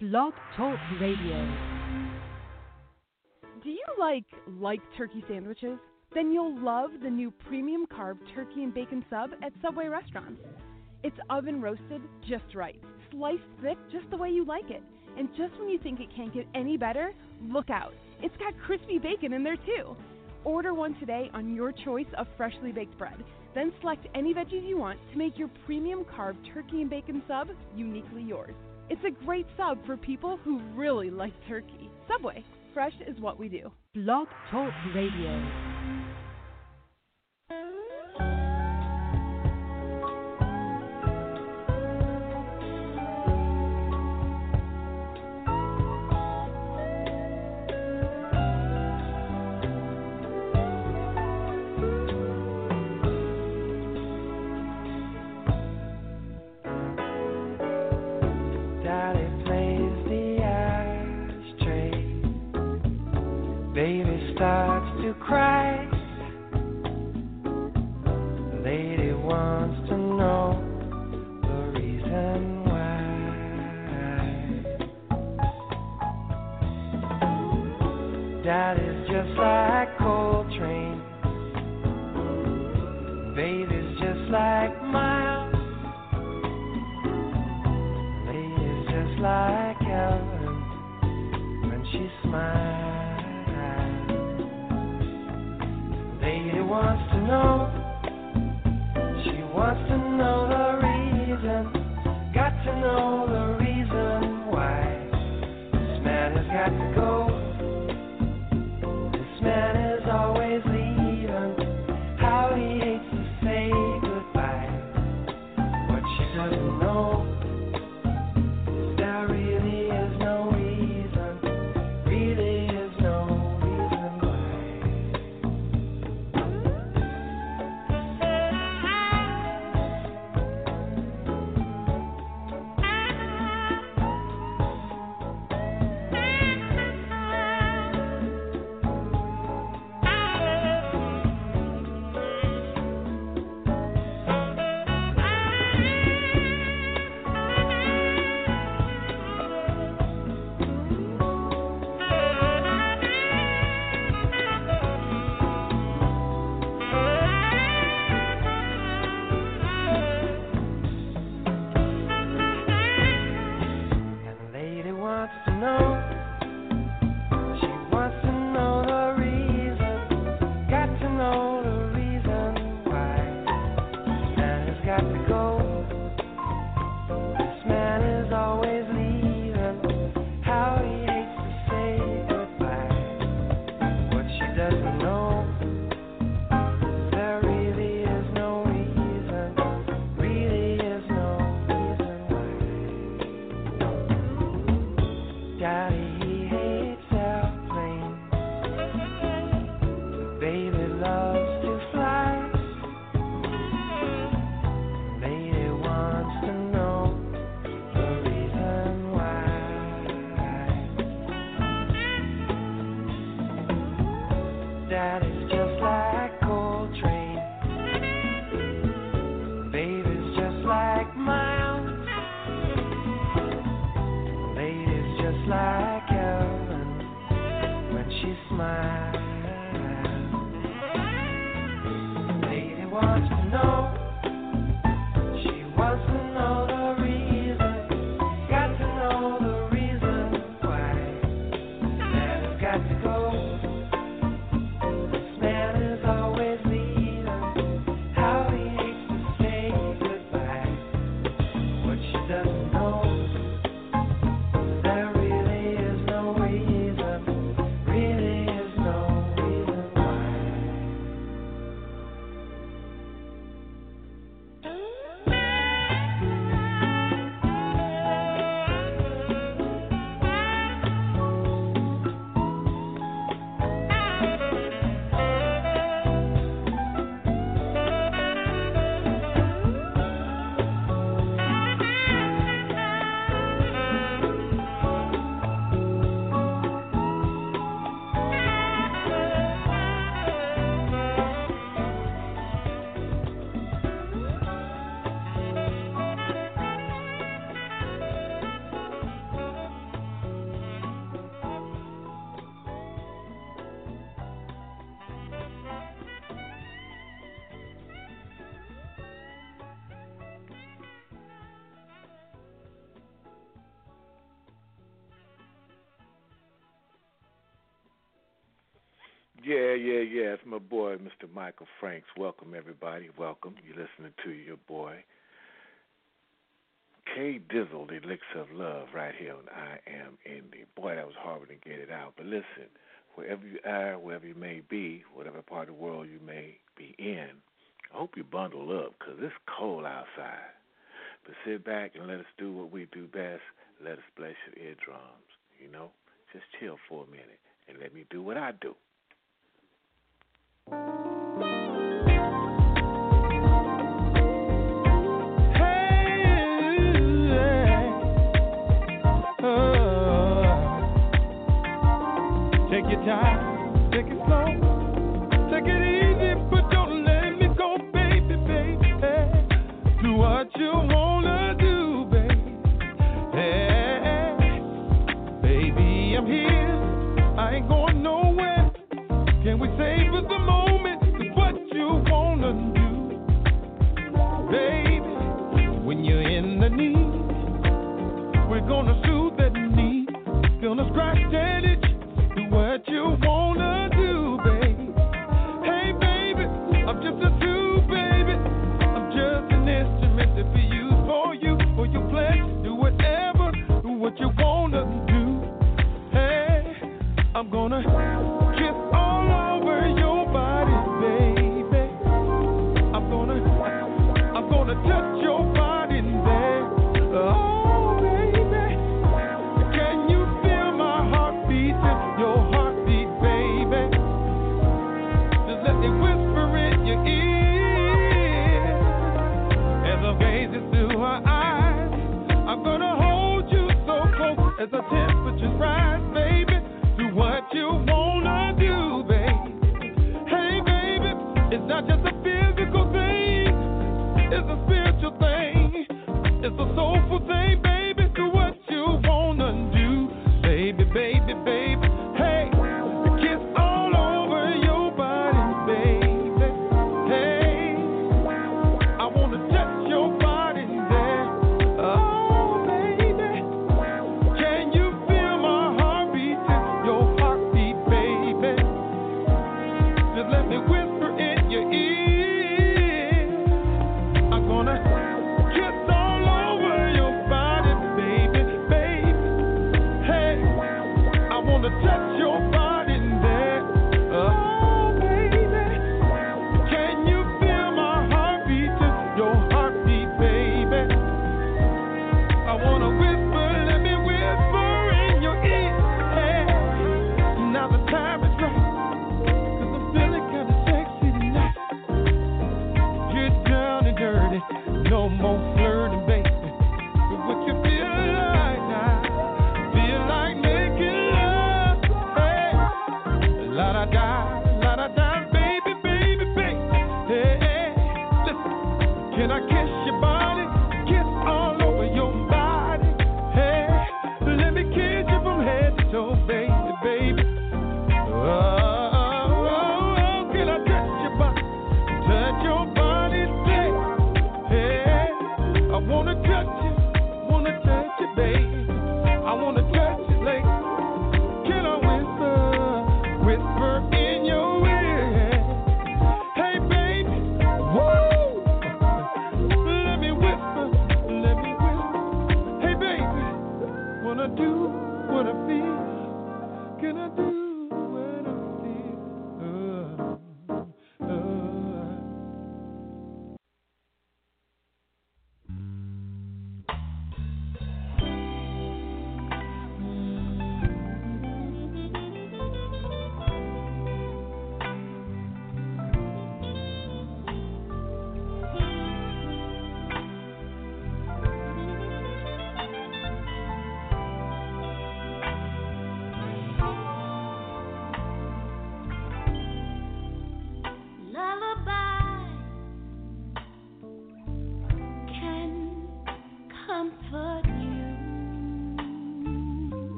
Blog Talk Radio. Do you like light turkey sandwiches? Then you'll love the new premium carved turkey and bacon sub at Subway restaurants. It's oven roasted just right, sliced thick just the way you like it. And just when you think it can't get any better, look out. It's got crispy bacon in there too. Order one today on your choice of freshly baked bread. Then select any veggies you want to make your premium carved turkey and bacon sub uniquely yours. It's a great sub for people who really like turkey. Subway, fresh is what we do. Blog Talk Radio. Like Ellen when she smiles. Yes, my boy, Mr. Michael Franks. Welcome, everybody. Welcome. You're listening to your boy, K Dizzle, the Elixir of Love, right here on I Am Indie. Boy, that was hard to get it out. But listen, wherever you are, wherever you may be, whatever part of the world you may be in, I hope you bundle up because it's cold outside. But sit back and let us do what we do best. Let us bless your eardrums. You know, just chill for a minute and let me do what I do. Oh. Take your time. so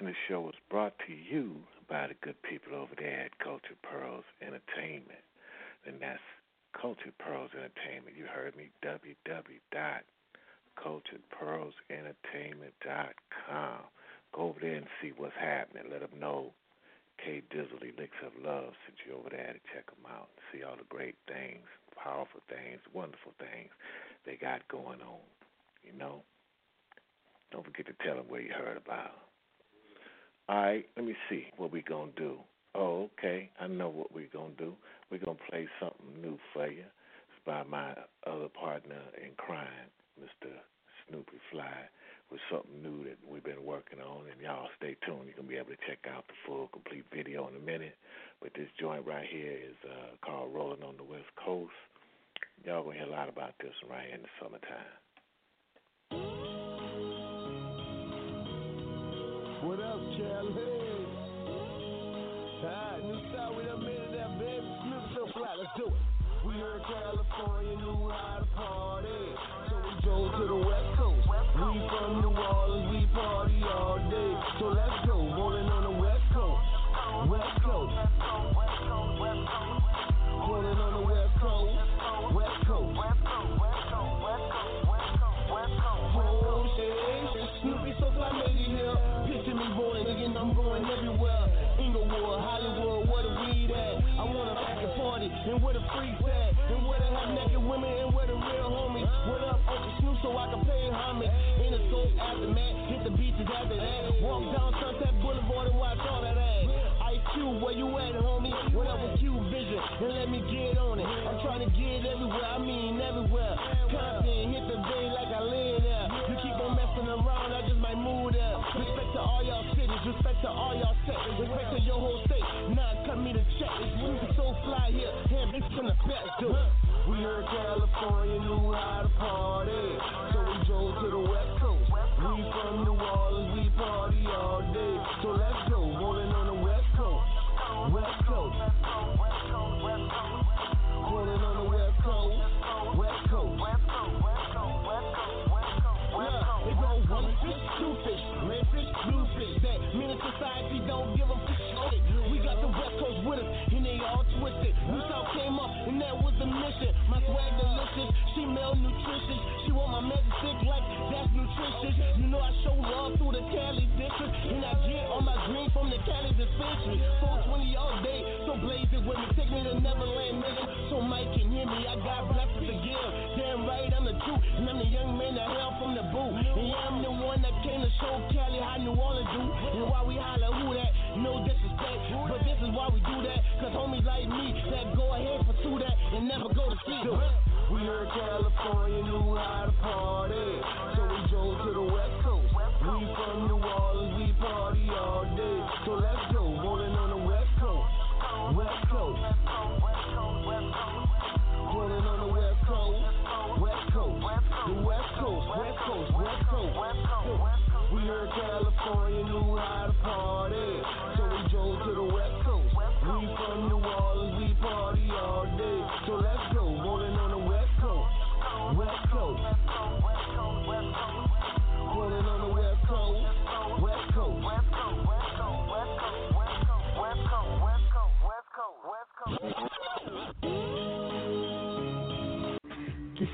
portion show was brought to you by the good people over there at Culture Pearls Entertainment. And that's Culture Pearls Entertainment. You heard me, www.culturepearlsentertainment.com. Go over there and see what's happening. Let them know K Dizzle Elixir of Love sent you over there to check them out. See all the great things, powerful things, wonderful things they got going on. You know, don't forget to tell them where you heard about. All right, let me see what we gonna do. Oh, okay, I know what we're gonna do. We're gonna play something new for you. It's by my other partner in crime, Mr. Snoopy Fly, with something new that we've been working on. And y'all stay tuned. You're gonna be able to check out the full, complete video in a minute. But this joint right here is uh, called "Rolling on the West Coast." Y'all gonna hear a lot about this right in the summertime. We heard California knew how to party, so we drove to the West Coast. We from New Orleans, we party all day, so let's go. together. Walk down Sunset Boulevard and watch all that ass. IQ, where you at, homie? Whatever, Q vision, and let me get on it. I'm trying to get everywhere, I mean everywhere. Compton hit the bay like I live there. You keep on messing around, I just might move there. Respect to all y'all cities, respect to all y'all sets, respect to your whole state. Nah, cut me the check. It's music so fly here, hand from the best, dude. We heard California knew how to party. Dispensary. 420 all day, so blaze it with me. Take me to Neverland, nigga, so Mike can hear me. I got blessings to give. Damn right, I'm the truth, and I'm the young man that hell from the boot. And yeah, I'm the one that came to show Cali how New Orleans do, and why we holler who that. No disrespect, but this is why we do that. Cause homies like me that go ahead pursue that and never go to sleep. We heard California knew how to party,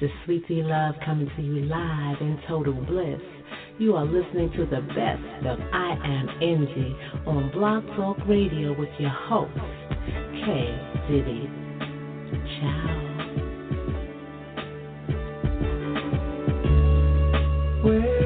is Sweetie Love coming to you live in total bliss. You are listening to the best of I Am Indie on Blog Talk Radio with your host, K Diddy. Ciao. Without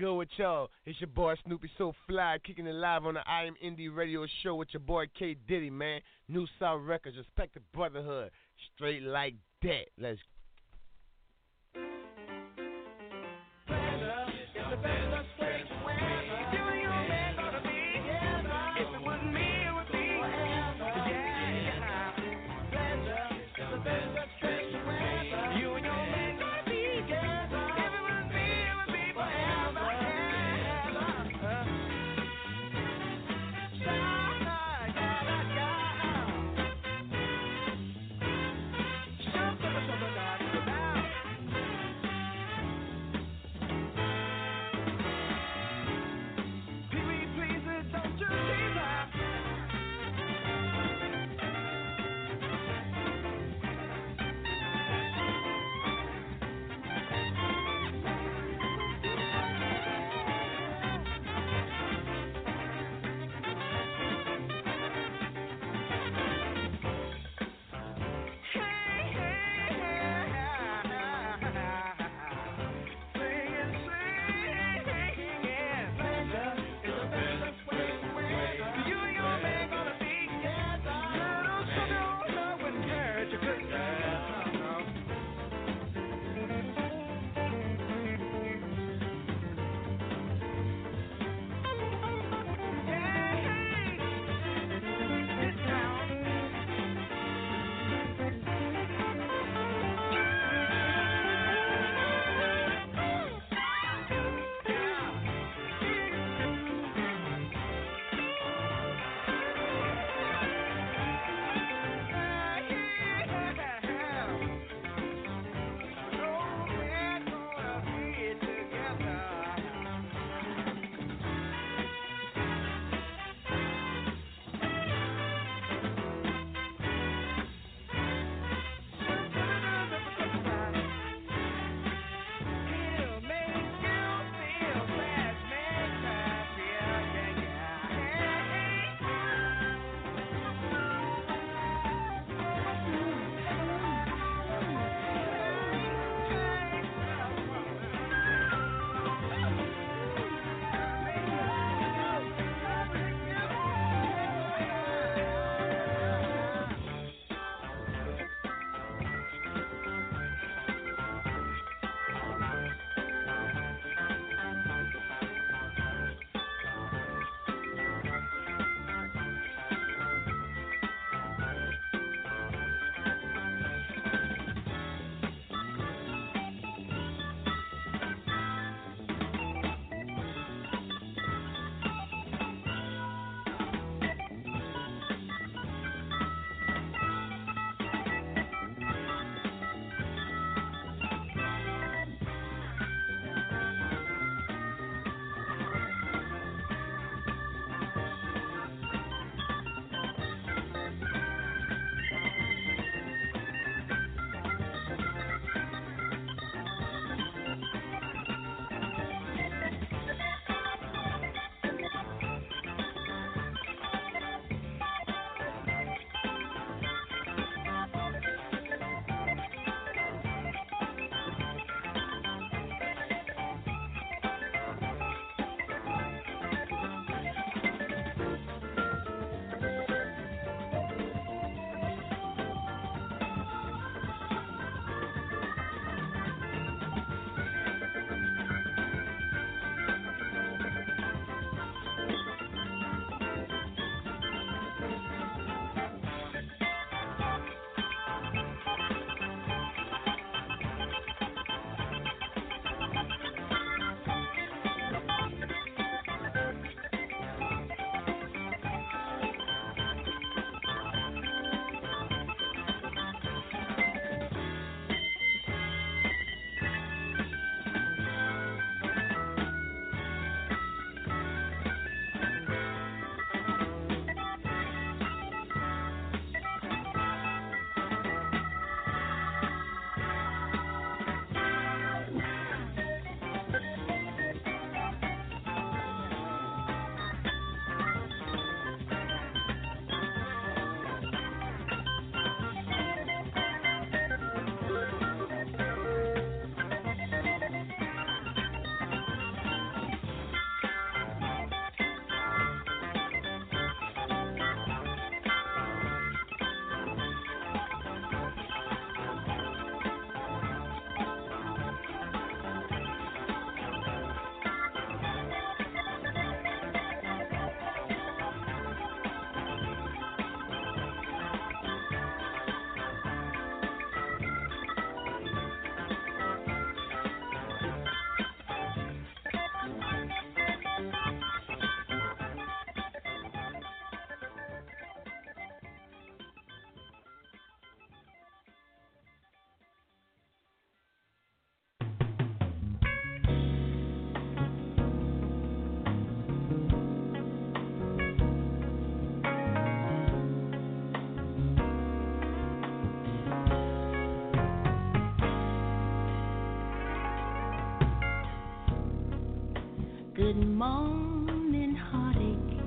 good with y'all? It's your boy Snoopy So Fly, kicking it live on the I Am Indie Radio Show with your boy K Diddy, man. New South Records, respect the brotherhood, straight like that. Let's morning heartache,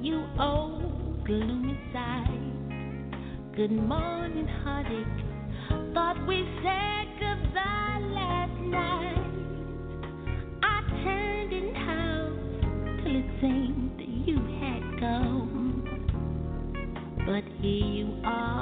you old gloomy sight. Good morning heartache, thought we said goodbye last night. I turned in house till it seemed that you had gone, but here you are.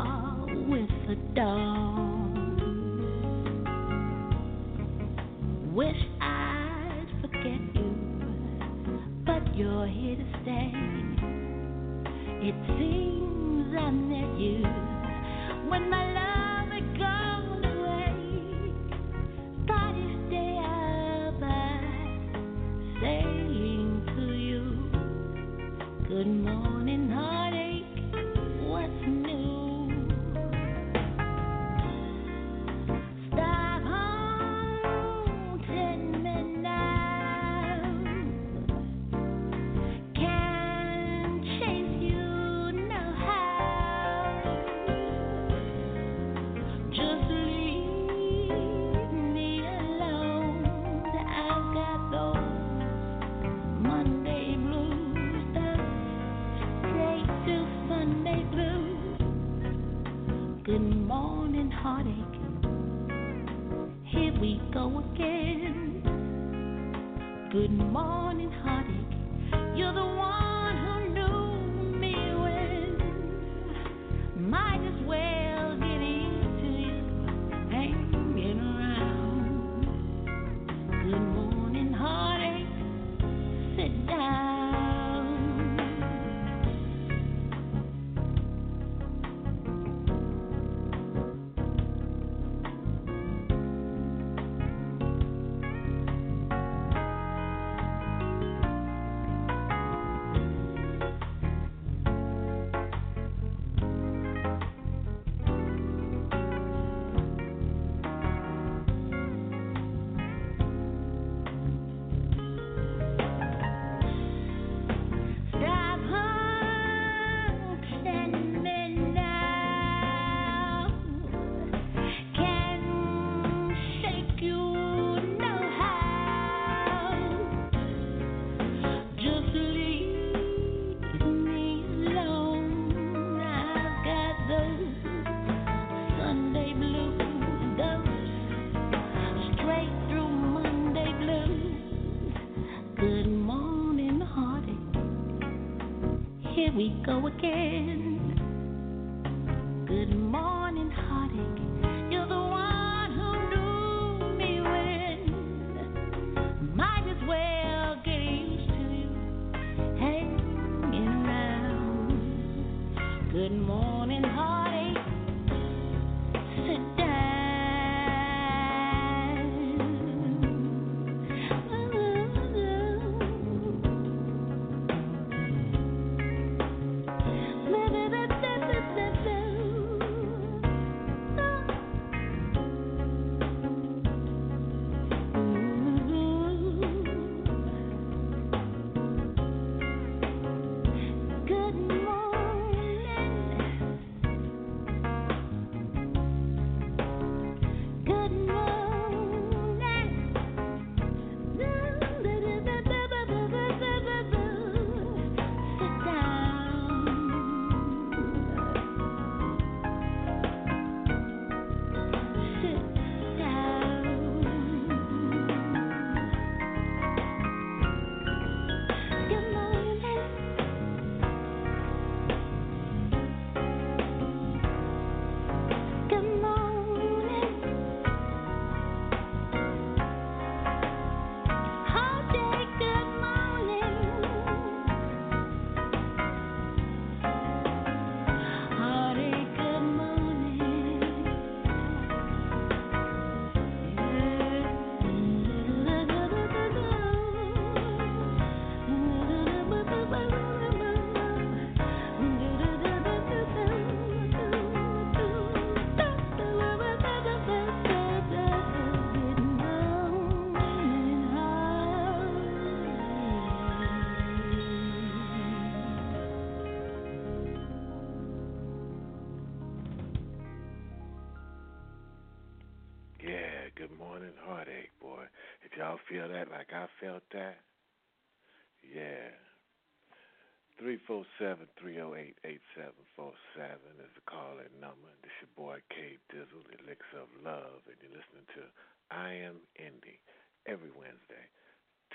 Three four seven three zero eight eight seven four seven is the call-in number. This is your boy K Dizzle, Elixir of Love, and you're listening to I Am Indie every Wednesday,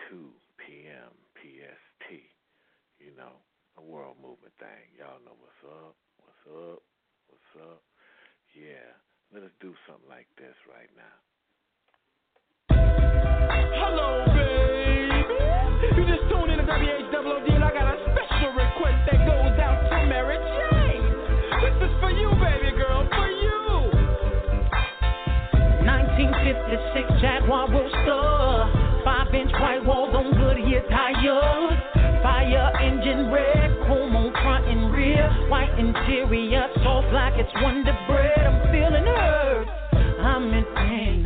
2 p.m. PST. You know, a world movement thing. Y'all know what's up, what's up, what's up. Yeah, let us do something like this right now. six Jaguar Roadster. Five inch white walls on Goodyear tires. Fire engine red, chrome on front and rear. White interior, soft like it's Wonder Bread. I'm feeling hurt. I'm in pain.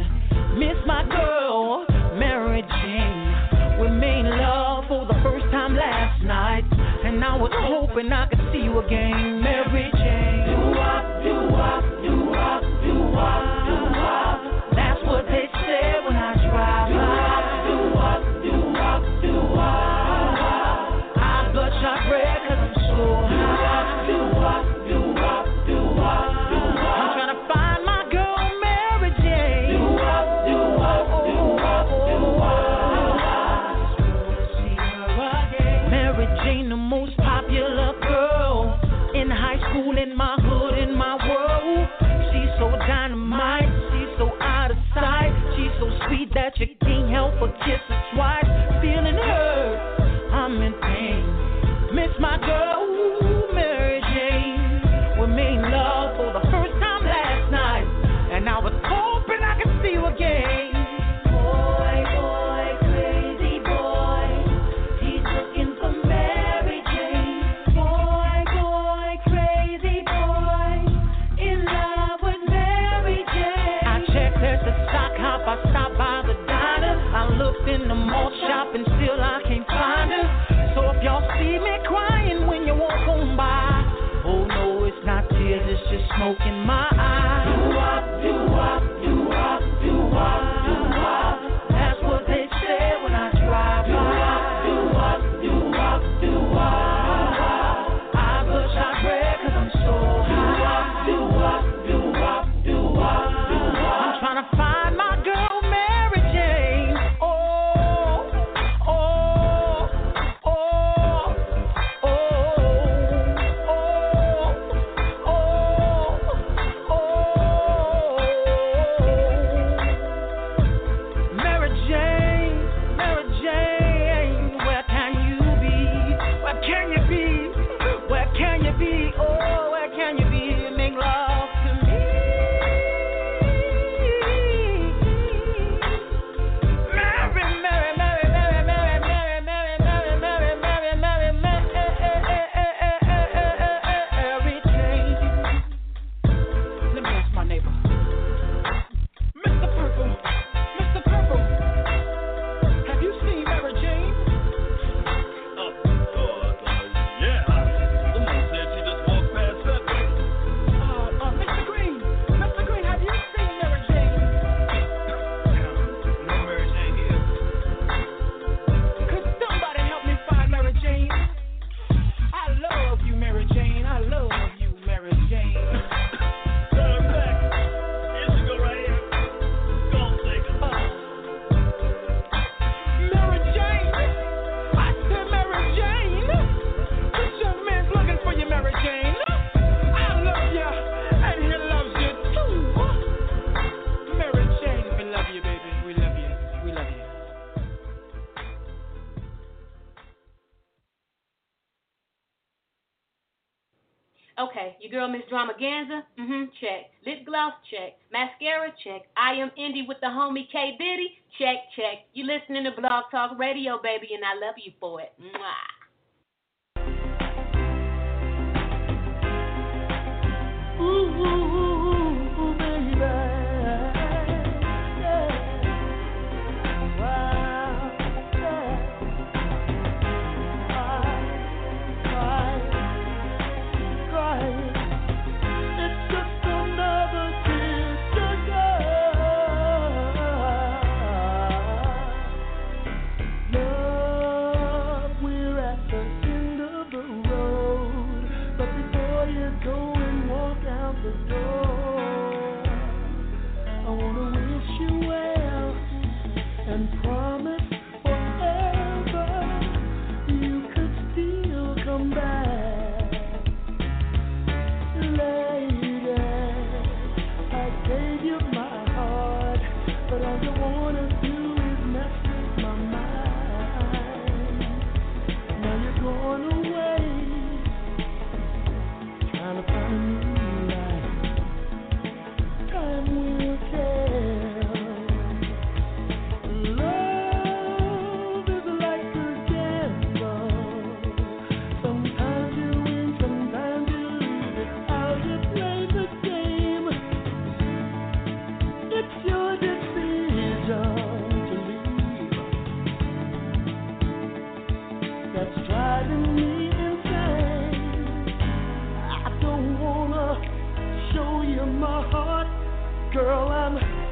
Miss my girl, Mary Jane. We made love for the first time last night, and I was hoping I could see you again, Mary up and still I can't Your girl, Miss Dramaganza? Mm-hmm, check. Lip gloss? Check. Mascara? Check. I am Indie with the homie K Diddy? Check, check. You listening to Blog Talk Radio, baby, and I love you for it. Mwah. girl, I'm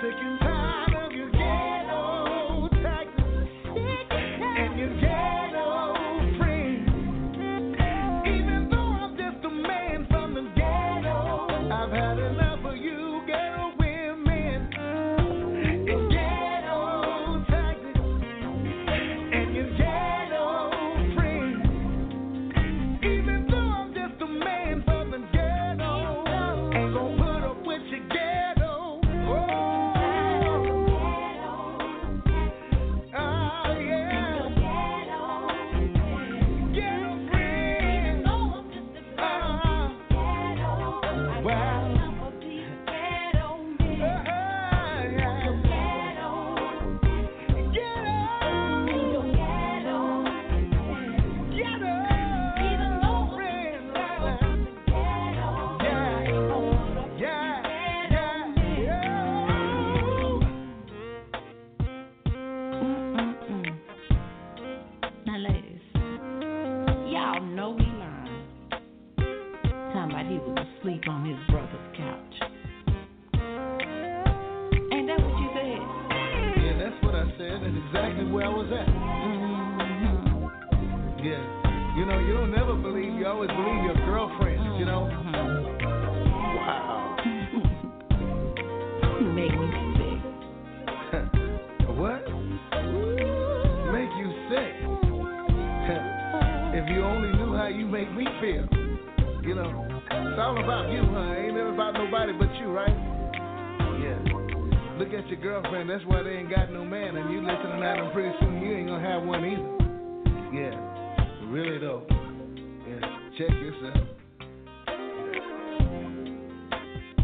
sick and tired. Really though. Yeah, check this out.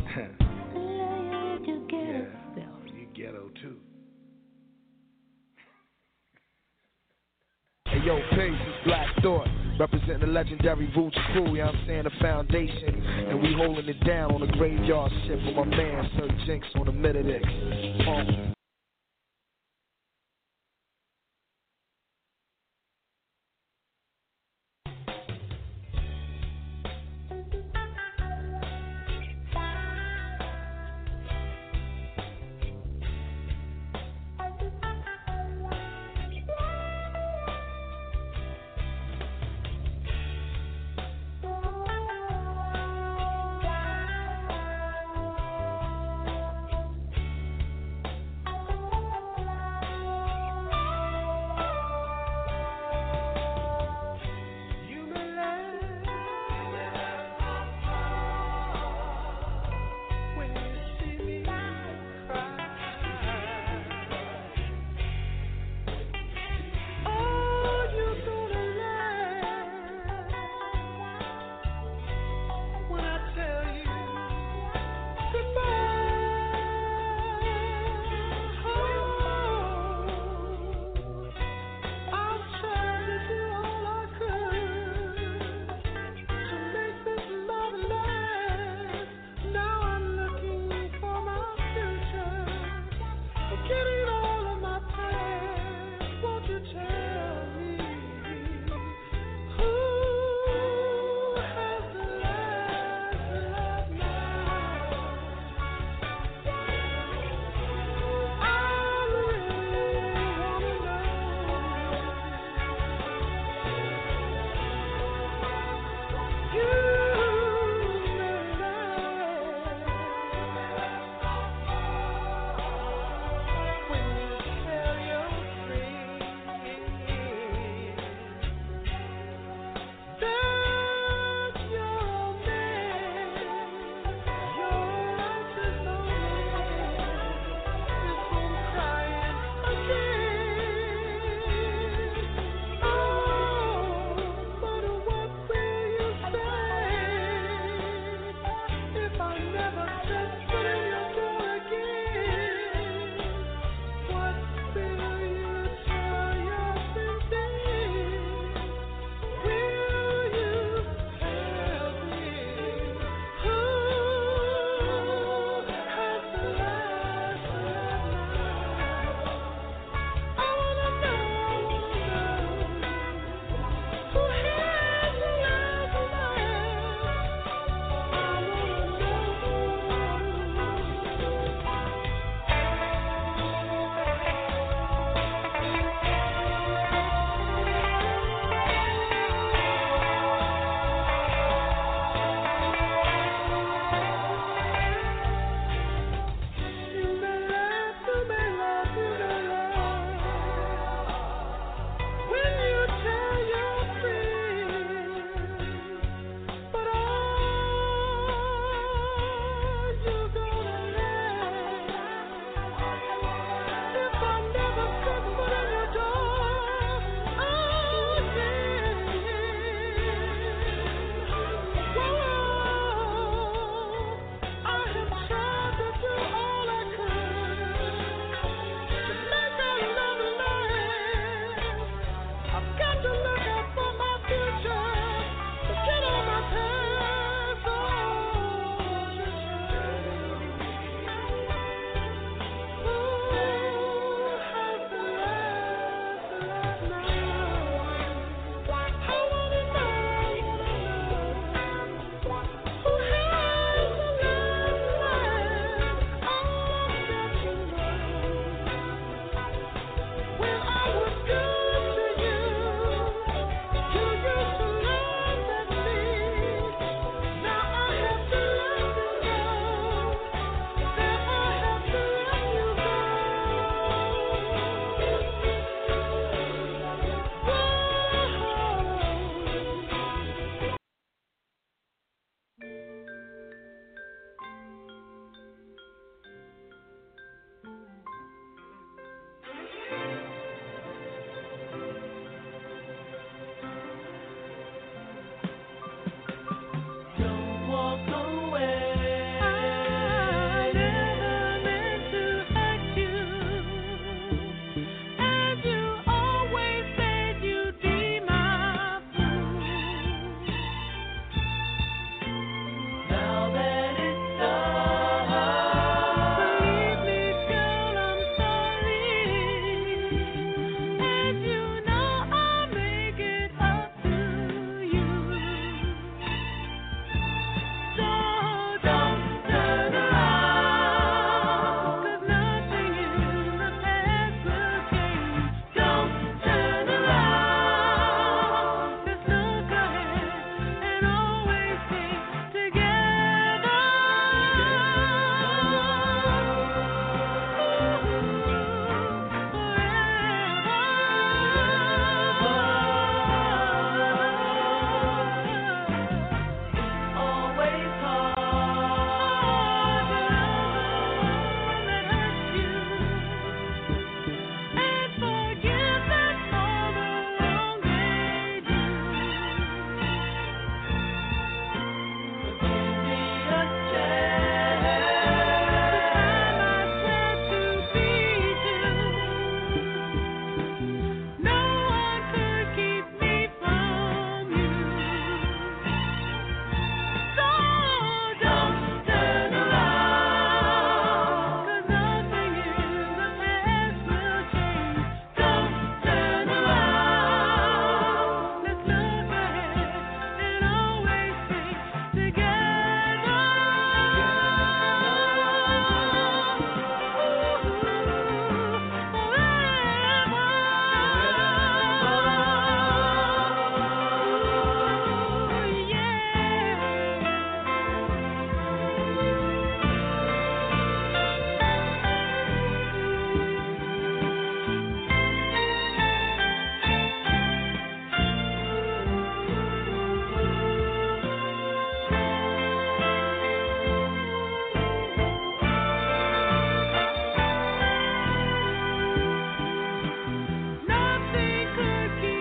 yeah. You ghetto too. Hey yo, Pace is Black Thought. Representing the legendary Roots crew, you know I'm saying? The foundation. And we holding it down on the graveyard shift. with my man Sir Jinx on the Metadex. Um,